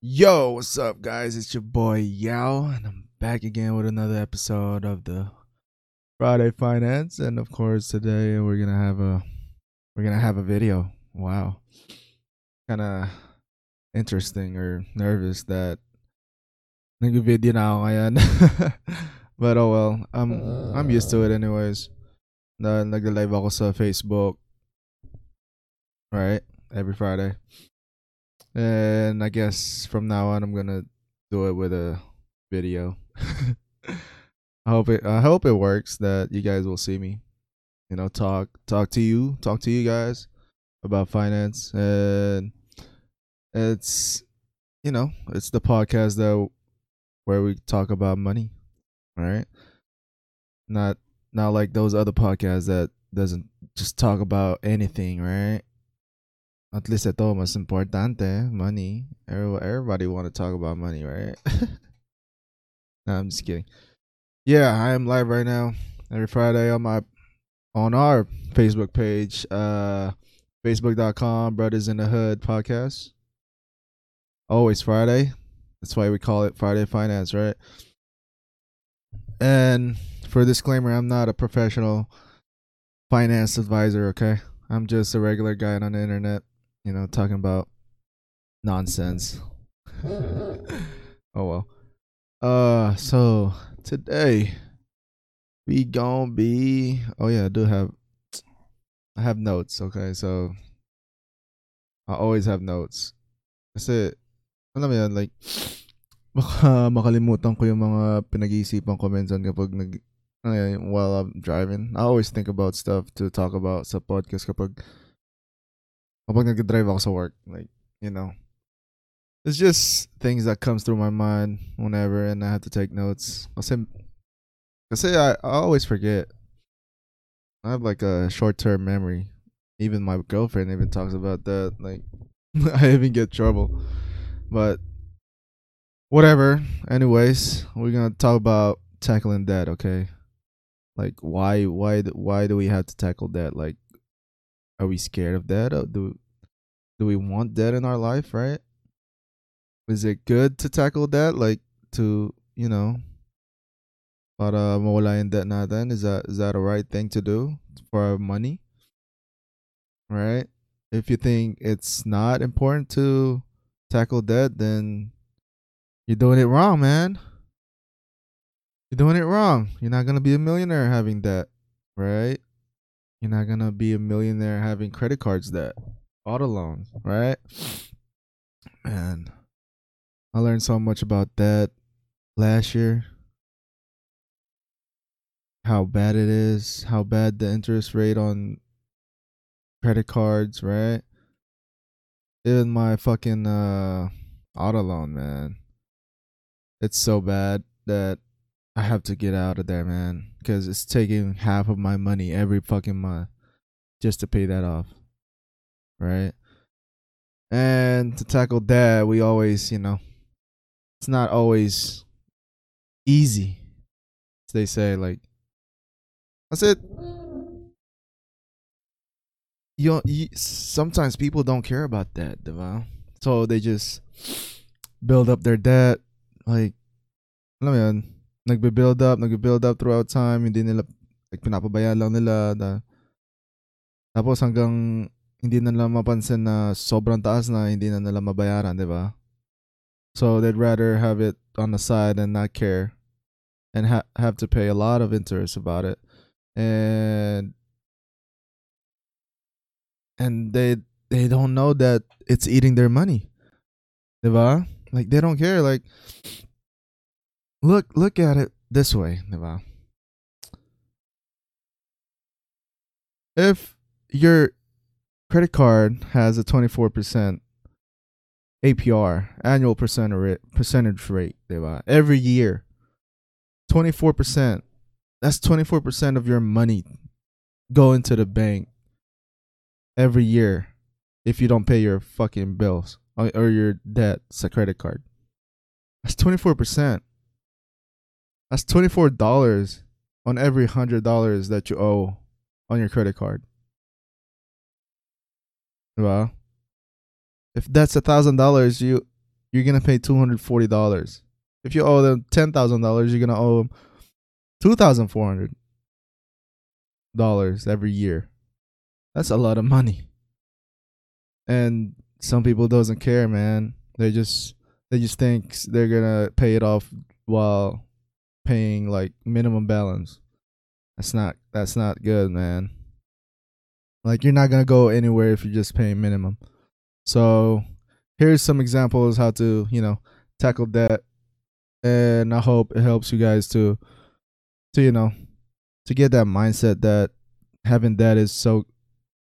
Yo, what's up, guys? It's your boy Yao, and I'm back again with another episode of the Friday Finance. And of course, today we're gonna have a we're gonna have a video. Wow, kind of interesting or nervous that nag-video now ako ngayon. but oh well, I'm I'm used to it anyways. Na nag-live ako sa Facebook, right? Every Friday. And I guess from now on, I'm gonna do it with a video. I hope it. I hope it works. That you guys will see me. You know, talk talk to you, talk to you guys about finance, and it's you know, it's the podcast that where we talk about money, right? Not not like those other podcasts that doesn't just talk about anything, right? At least ito, mas importante, money. Everybody, want to talk about money, right? no, I'm just kidding. Yeah, I am live right now every Friday on my on our Facebook page, uh facebook.com Brothers in the Hood podcast. Always Friday. That's why we call it Friday Finance, right? And for disclaimer, I'm not a professional finance advisor, okay? I'm just a regular guy on the internet you know, talking about nonsense. oh well. Uh so today we gonna be oh yeah, I do have I have notes, okay, so I always have notes. Kasi alam mo yan, like baka makalimutan ko yung mga pinag-iisipan ko minsan kapag nag while I'm driving. I always think about stuff to talk about sa podcast kapag kapag nag-drive ako sa work, like, you know, it's just things that comes through my mind whenever and I have to take notes. Kasi, kasi I, say I always forget. I have like a short-term memory. Even my girlfriend even talks about that. Like, I even get trouble. But whatever. Anyways, we're gonna talk about tackling that. Okay, like why why why do we have to tackle that? Like are we scared of that? Uh, do do we want that in our life, right? Is it good to tackle that? Like to, you know, para mawala yung debt natin? Is that is that a right thing to do for our money? Right? If you think it's not important to tackle debt, then you're doing it wrong, man. You're doing it wrong. You're not gonna be a millionaire having debt, right? You're not gonna be a millionaire having credit cards debt, auto loans, right? And I learned so much about that last year. How bad it is, how bad the interest rate on credit cards, right? Even my fucking uh auto loan, man. It's so bad that I have to get out of there, man, because it's taking half of my money every fucking month just to pay that off. Right? And to tackle that, we always, you know, it's not always easy. As they say, like, that's it. You, know, you sometimes people don't care about that, diba? So they just build up their debt. Like, mo yun, nagbe-build up, nagbe-build up throughout time, hindi nila like pinapabayaan lang nila na tapos hanggang hindi na nila mapansin na sobrang taas na hindi na nila mabayaran, 'di ba? So they'd rather have it on the side and not care and ha- have to pay a lot of interest about it. And and they they don't know that it's eating their money. Diba? Like they don't care like look look at it this way? If your credit card has a 24% APR, annual percentage rate, percentage rate? Every year. 24%. That's 24% of your money going to the bank every year if you don't pay your fucking bills uh, or your debt, it's a credit card. That's 24%. That's twenty four dollars on every hundred dollars that you owe on your credit card. Well, if that's a thousand dollars, you you're gonna pay two hundred forty dollars. If you owe them ten thousand dollars, you're gonna owe them two thousand four hundred dollars every year. That's a lot of money. And some people doesn't care, man. They just they just think they're gonna pay it off while paying like minimum balance. That's not that's not good, man. Like you're not gonna go anywhere if you're just paying minimum. So here's some examples how to you know tackle that, and I hope it helps you guys to to you know to get that mindset that having debt is so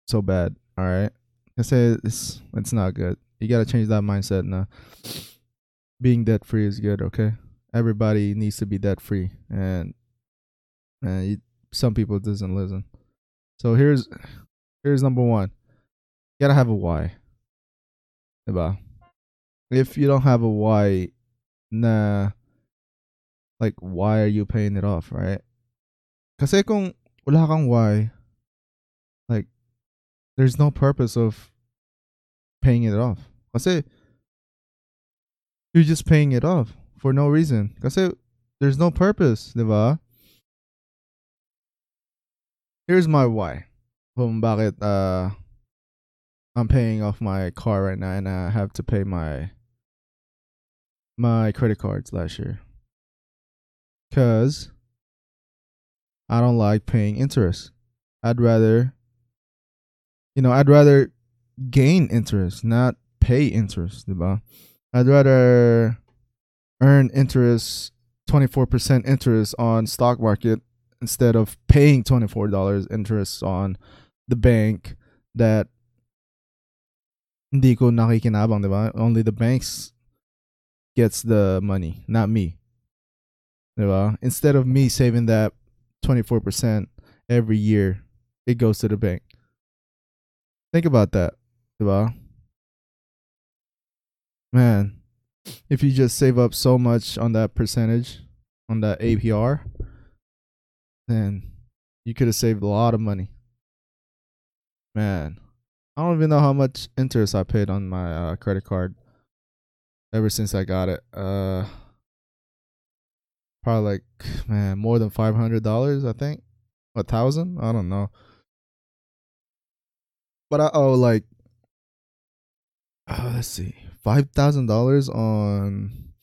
so bad. All right, I say it's it's not good. You gotta change that mindset now. Being debt free is good. Okay, everybody needs to be debt free, and and some people doesn't listen. So here's here's number one. You gotta have a why. If you don't have a why, nah, like why are you paying it off, right? Kasi kung wala kang why, like there's no purpose of paying it off. Kasi you're just paying it off for no reason. Kasi there's no purpose, diba? Here's my why. Kung bakit uh I'm paying off my car right now and I have to pay my my credit cards last year. Cuz I don't like paying interest. I'd rather you know, I'd rather gain interest, not pay interest, diba? I'd rather earn interest 24% interest on stock market instead of paying $24 interest on the bank that hindi ko nakikinabang, diba? Only the banks gets the money, not me. Diba? Instead of me saving that 24% every year, it goes to the bank. Think about that, diba? Man, if you just save up so much on that percentage, on that APR, then you could have saved a lot of money. Man, I don't even know how much interest I paid on my uh, credit card ever since I got it. Uh, probably like man more than five hundred dollars. I think a thousand. I don't know, but I owe like uh, let's see, five thousand dollars on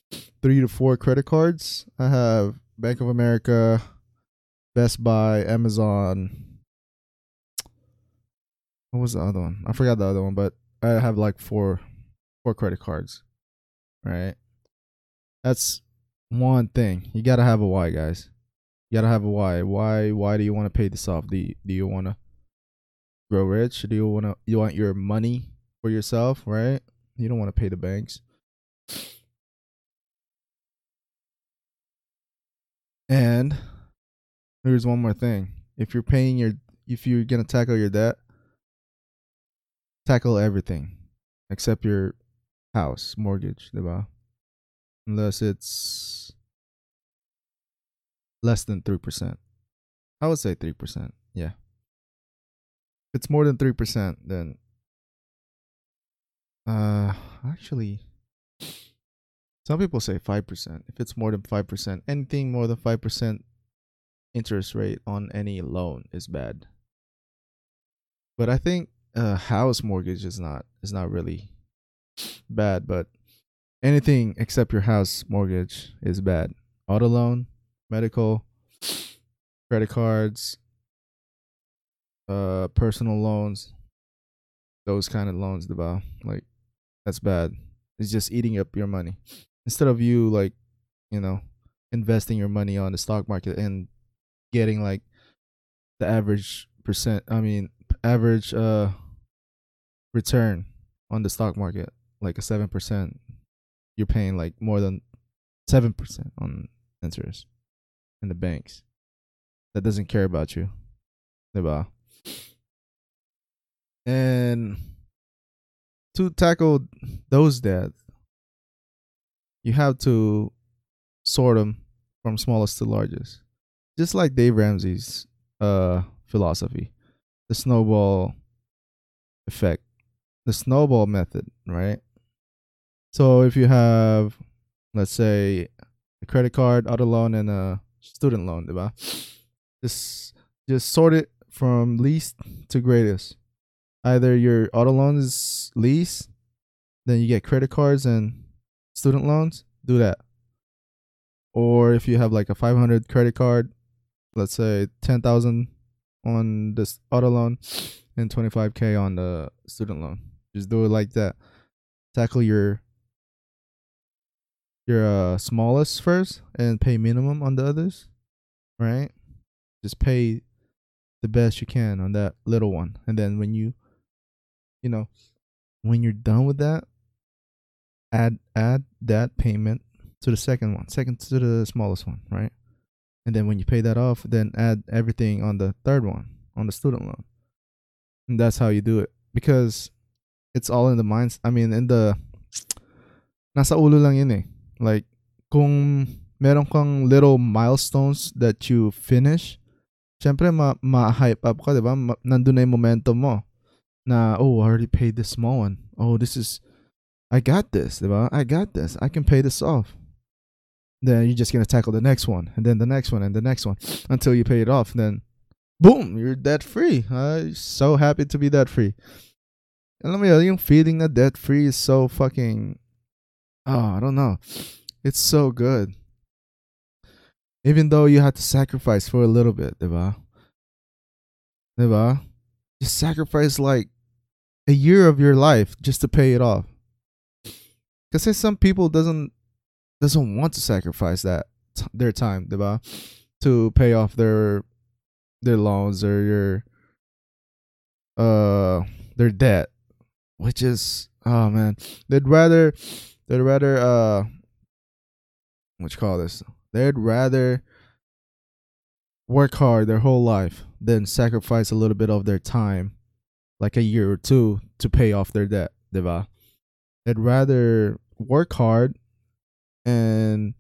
three to four credit cards. I have Bank of America, Best Buy, Amazon. What was the other one? I forgot the other one, but I have like four four credit cards. Right? That's one thing. You gotta have a why, guys. You gotta have a why. Why why do you want to pay this off? Do you, do you wanna grow rich? Do you wanna you want your money for yourself, right? You don't want to pay the banks. And here's one more thing. If you're paying your if you're gonna tackle your debt, tackle everything except your house mortgage, diba? Unless it's less than 3%. I would say 3%. Yeah. If it's more than 3%, then uh actually some people say 5%. If it's more than 5%, anything more than 5% interest rate on any loan is bad. But I think a house mortgage is not is not really bad, but anything except your house mortgage is bad. Auto loan, medical, credit cards, uh personal loans, those kind of loans, diba? Like that's bad. It's just eating up your money. Instead of you like, you know, investing your money on the stock market and getting like the average percent I mean average uh return on the stock market, like a seven percent, you're paying like more than seven percent on interest in the banks. That doesn't care about you. Diba? And to tackle those debts, you have to sort them from smallest to largest. Just like Dave Ramsey's uh philosophy, the snowball effect the snowball method, right? So if you have, let's say, a credit card, auto loan, and a student loan, diba? Just just sort it from least to greatest. Either your auto loan is least, then you get credit cards and student loans. Do that. Or if you have like a 500 credit card, let's say 10,000 on this auto loan and 25k on the student loan. Just do it like that. Tackle your your uh, smallest first and pay minimum on the others, right? Just pay the best you can on that little one, and then when you, you know, when you're done with that, add add that payment to the second one, second to the smallest one, right? And then when you pay that off, then add everything on the third one, on the student loan. And that's how you do it because it's all in the minds. I mean, in the nasa ulo lang yun eh. Like kung meron kang little milestones that you finish, syempre ma, ma-hype up ka, 'di ba? Nandun na momentum mo na oh, I already paid this small one. Oh, this is I got this, 'di ba? I got this. I can pay this off. Then you're just gonna tackle the next one, and then the next one, and the next one until you pay it off. Then, boom, you're debt free. I'm so happy to be debt free. Alam mo yun, yung feeling na debt free is so fucking oh, I don't know. It's so good. Even though you had to sacrifice for a little bit, diba? Diba? You sacrifice like a year of your life just to pay it off. Because some people doesn't doesn't want to sacrifice that t- their time, diba? To pay off their their loans or your uh their debt, which is oh man, they'd rather they'd rather uh what you call this? They'd rather work hard their whole life than sacrifice a little bit of their time, like a year or two, to pay off their debt, diba? They'd rather work hard and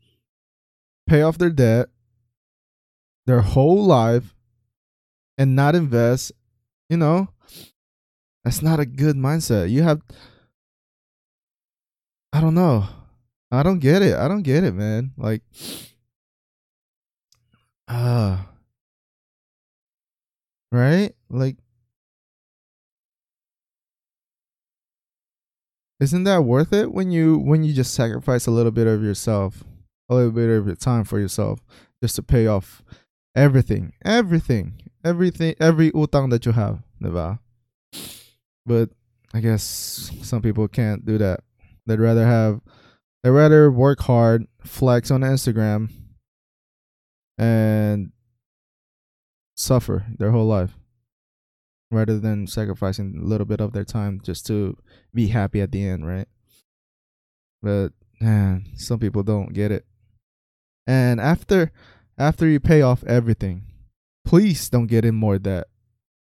pay off their debt their whole life and not invest, you know, that's not a good mindset. You have I don't know. I don't get it. I don't get it, man. Like uh right? Like isn't that worth it when you when you just sacrifice a little bit of yourself, a little bit of your time for yourself just to pay off everything, everything, everything, every utang that you have, diba? But I guess some people can't do that. They'd rather have, they'd rather work hard, flex on Instagram, and suffer their whole life rather than sacrificing a little bit of their time just to be happy at the end, right? But man, some people don't get it. And after after you pay off everything, please don't get in more debt.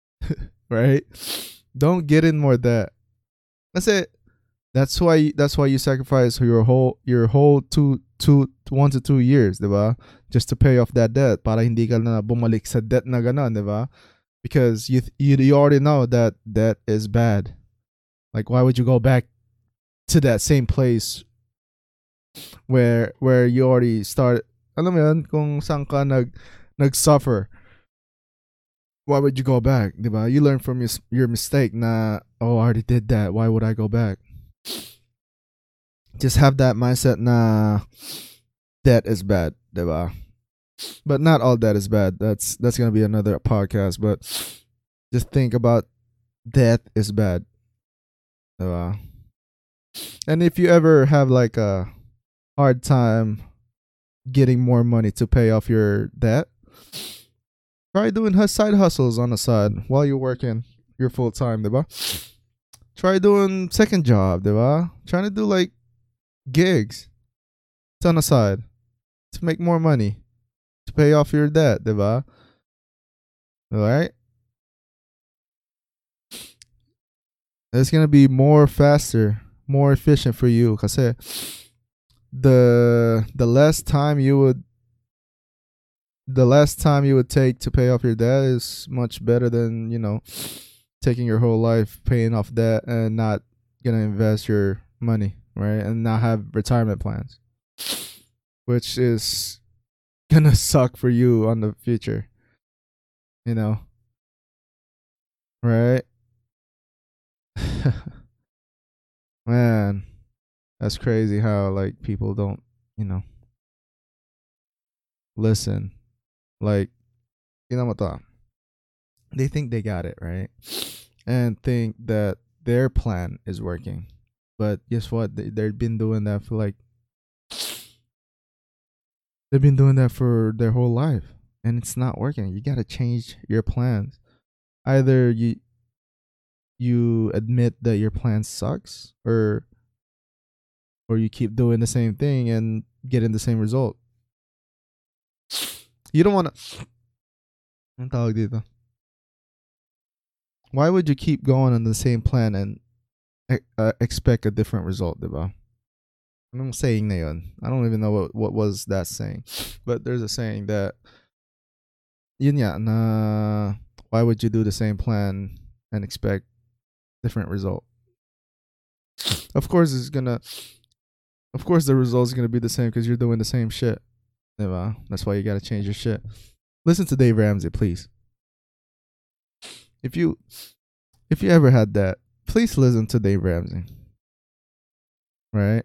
right? Don't get in more debt. That's it. That's why that's why you sacrifice your whole your whole two two one to two years, diba? Just to pay off that debt para hindi ka na bumalik sa debt na ganon, diba? Because you you you already know that that is bad. Like why would you go back to that same place where where you already started alam mo yun, kung saan ka nag, nag-suffer, why would you go back, di ba? You learn from your, your mistake na, oh, I already did that, why would I go back? Just have that mindset na that is bad, di ba? But not all that is bad. That's that's gonna be another podcast. But just think about death is bad. Diba? Uh, and if you ever have like a hard time getting more money to pay off your debt, try doing side hustles on the side while you're working your full time, diba? Try doing second job, diba? Trying to do like gigs on the side to make more money pay off your debt, diba? Alright? It's gonna be more faster, more efficient for you kasi eh, the the less time you would the less time you would take to pay off your debt is much better than you know taking your whole life paying off debt and not gonna invest your money right? And not have retirement plans, which is gonna suck for you on the future. You know, right? Man, that's crazy how like people don't, you know, listen. Like, you know what the they think they got it, right? And think that their plan is working. But guess what? They, they've been doing that for like they've been doing that for their whole life and it's not working. You got to change your plans. Either you you admit that your plan sucks or or you keep doing the same thing and getting the same result. You don't want to? Why would you keep going on the same plan and uh, expect a different result, diba? Anong saying na yun? I don't even know what, what was that saying. But there's a saying that yun nga, na why would you do the same plan and expect different result? Of course it's gonna of course the result is gonna be the same because you're doing the same shit. Diba? That's why you gotta change your shit. Listen to Dave Ramsey, please. If you if you ever had that, please listen to Dave Ramsey. Right?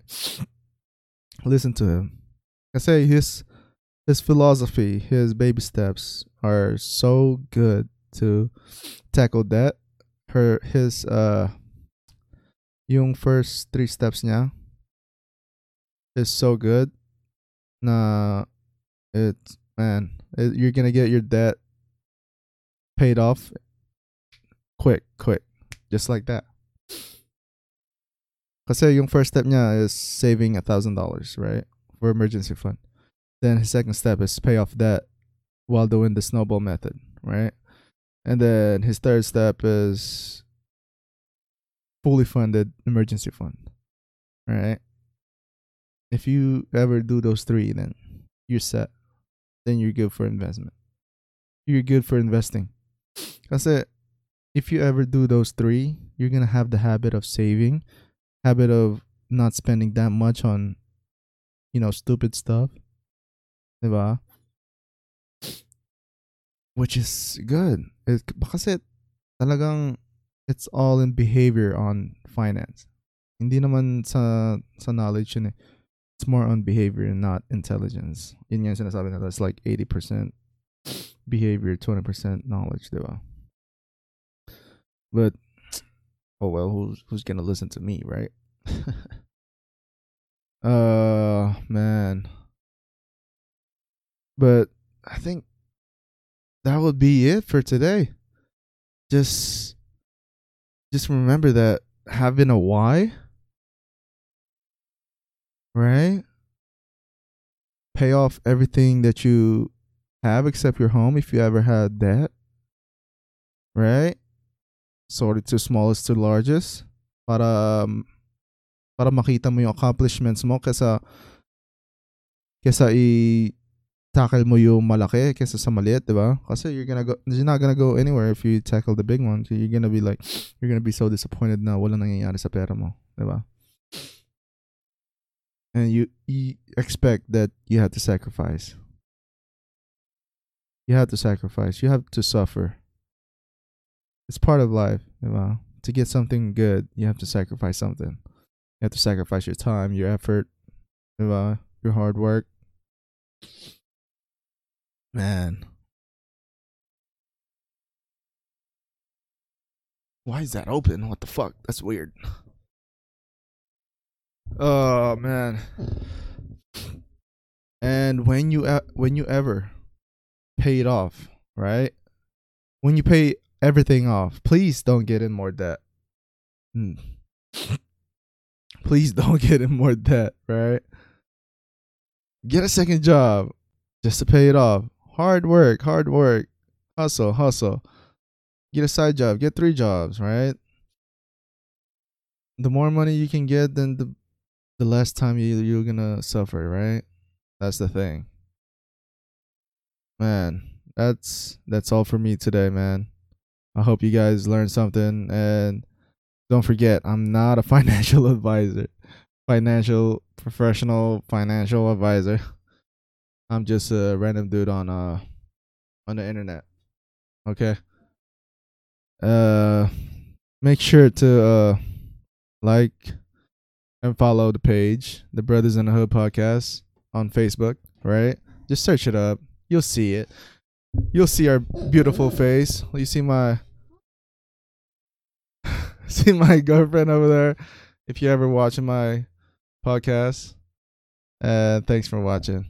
Listen to him. I say his his philosophy, his baby steps are so good to tackle that. Her his uh yung first three steps niya is so good. Nah, it's man, it, you're gonna get your debt paid off quick, quick, just like that. Kasi yung first step niya is saving a thousand dollars, right, for emergency fund. Then his second step is pay off debt while doing the snowball method, right? And then his third step is fully funded emergency fund, right? If you ever do those three, then you're set. Then you're good for investment. You're good for investing. Kasi if you ever do those three, you're gonna have the habit of saving, habit of not spending that much on, you know, stupid stuff. Diba? Which is good. It, kasi talagang it's all in behavior on finance. Hindi naman sa sa knowledge yun eh. It's more on behavior and not intelligence. Yun yung sinasabi nila. It's like 80% behavior, 20% knowledge, diba? But oh well, who's who's gonna listen to me, right? uh man. But I think that would be it for today. Just just remember that having a why, right? Pay off everything that you have except your home if you ever had that. Right? Sorted to smallest to largest para um, para makita mo yung accomplishments mo kesa kesa i tackle mo yung malaki kesa sa maliit, di ba? Kasi you're gonna go, you're not gonna go anywhere if you tackle the big one. You're gonna be like, you're gonna be so disappointed na walang nangyayari sa pera mo, di ba? And you, you expect that you have to sacrifice. You have to sacrifice. You have to suffer it's part of life. You know? To get something good, you have to sacrifice something. You have to sacrifice your time, your effort, you know? your hard work. Man. Why is that open? What the fuck? That's weird. Oh man. And when you when you ever pay it off, right? When you pay everything off. Please don't get in more debt. Hmm. Please don't get in more debt, right? Get a second job just to pay it off. Hard work, hard work. Hustle, hustle. Get a side job, get three jobs, right? The more money you can get, then the the less time you you're gonna suffer, right? That's the thing. Man, that's that's all for me today, man. I hope you guys learned something. And don't forget, I'm not a financial advisor. financial professional financial advisor. I'm just a random dude on uh on the internet. Okay. Uh make sure to uh like and follow the page, the Brothers in the Hood podcast on Facebook, right? Just search it up. You'll see it. You'll see our beautiful face. You see my see my girlfriend over there if you're ever watching my podcast. Uh thanks for watching.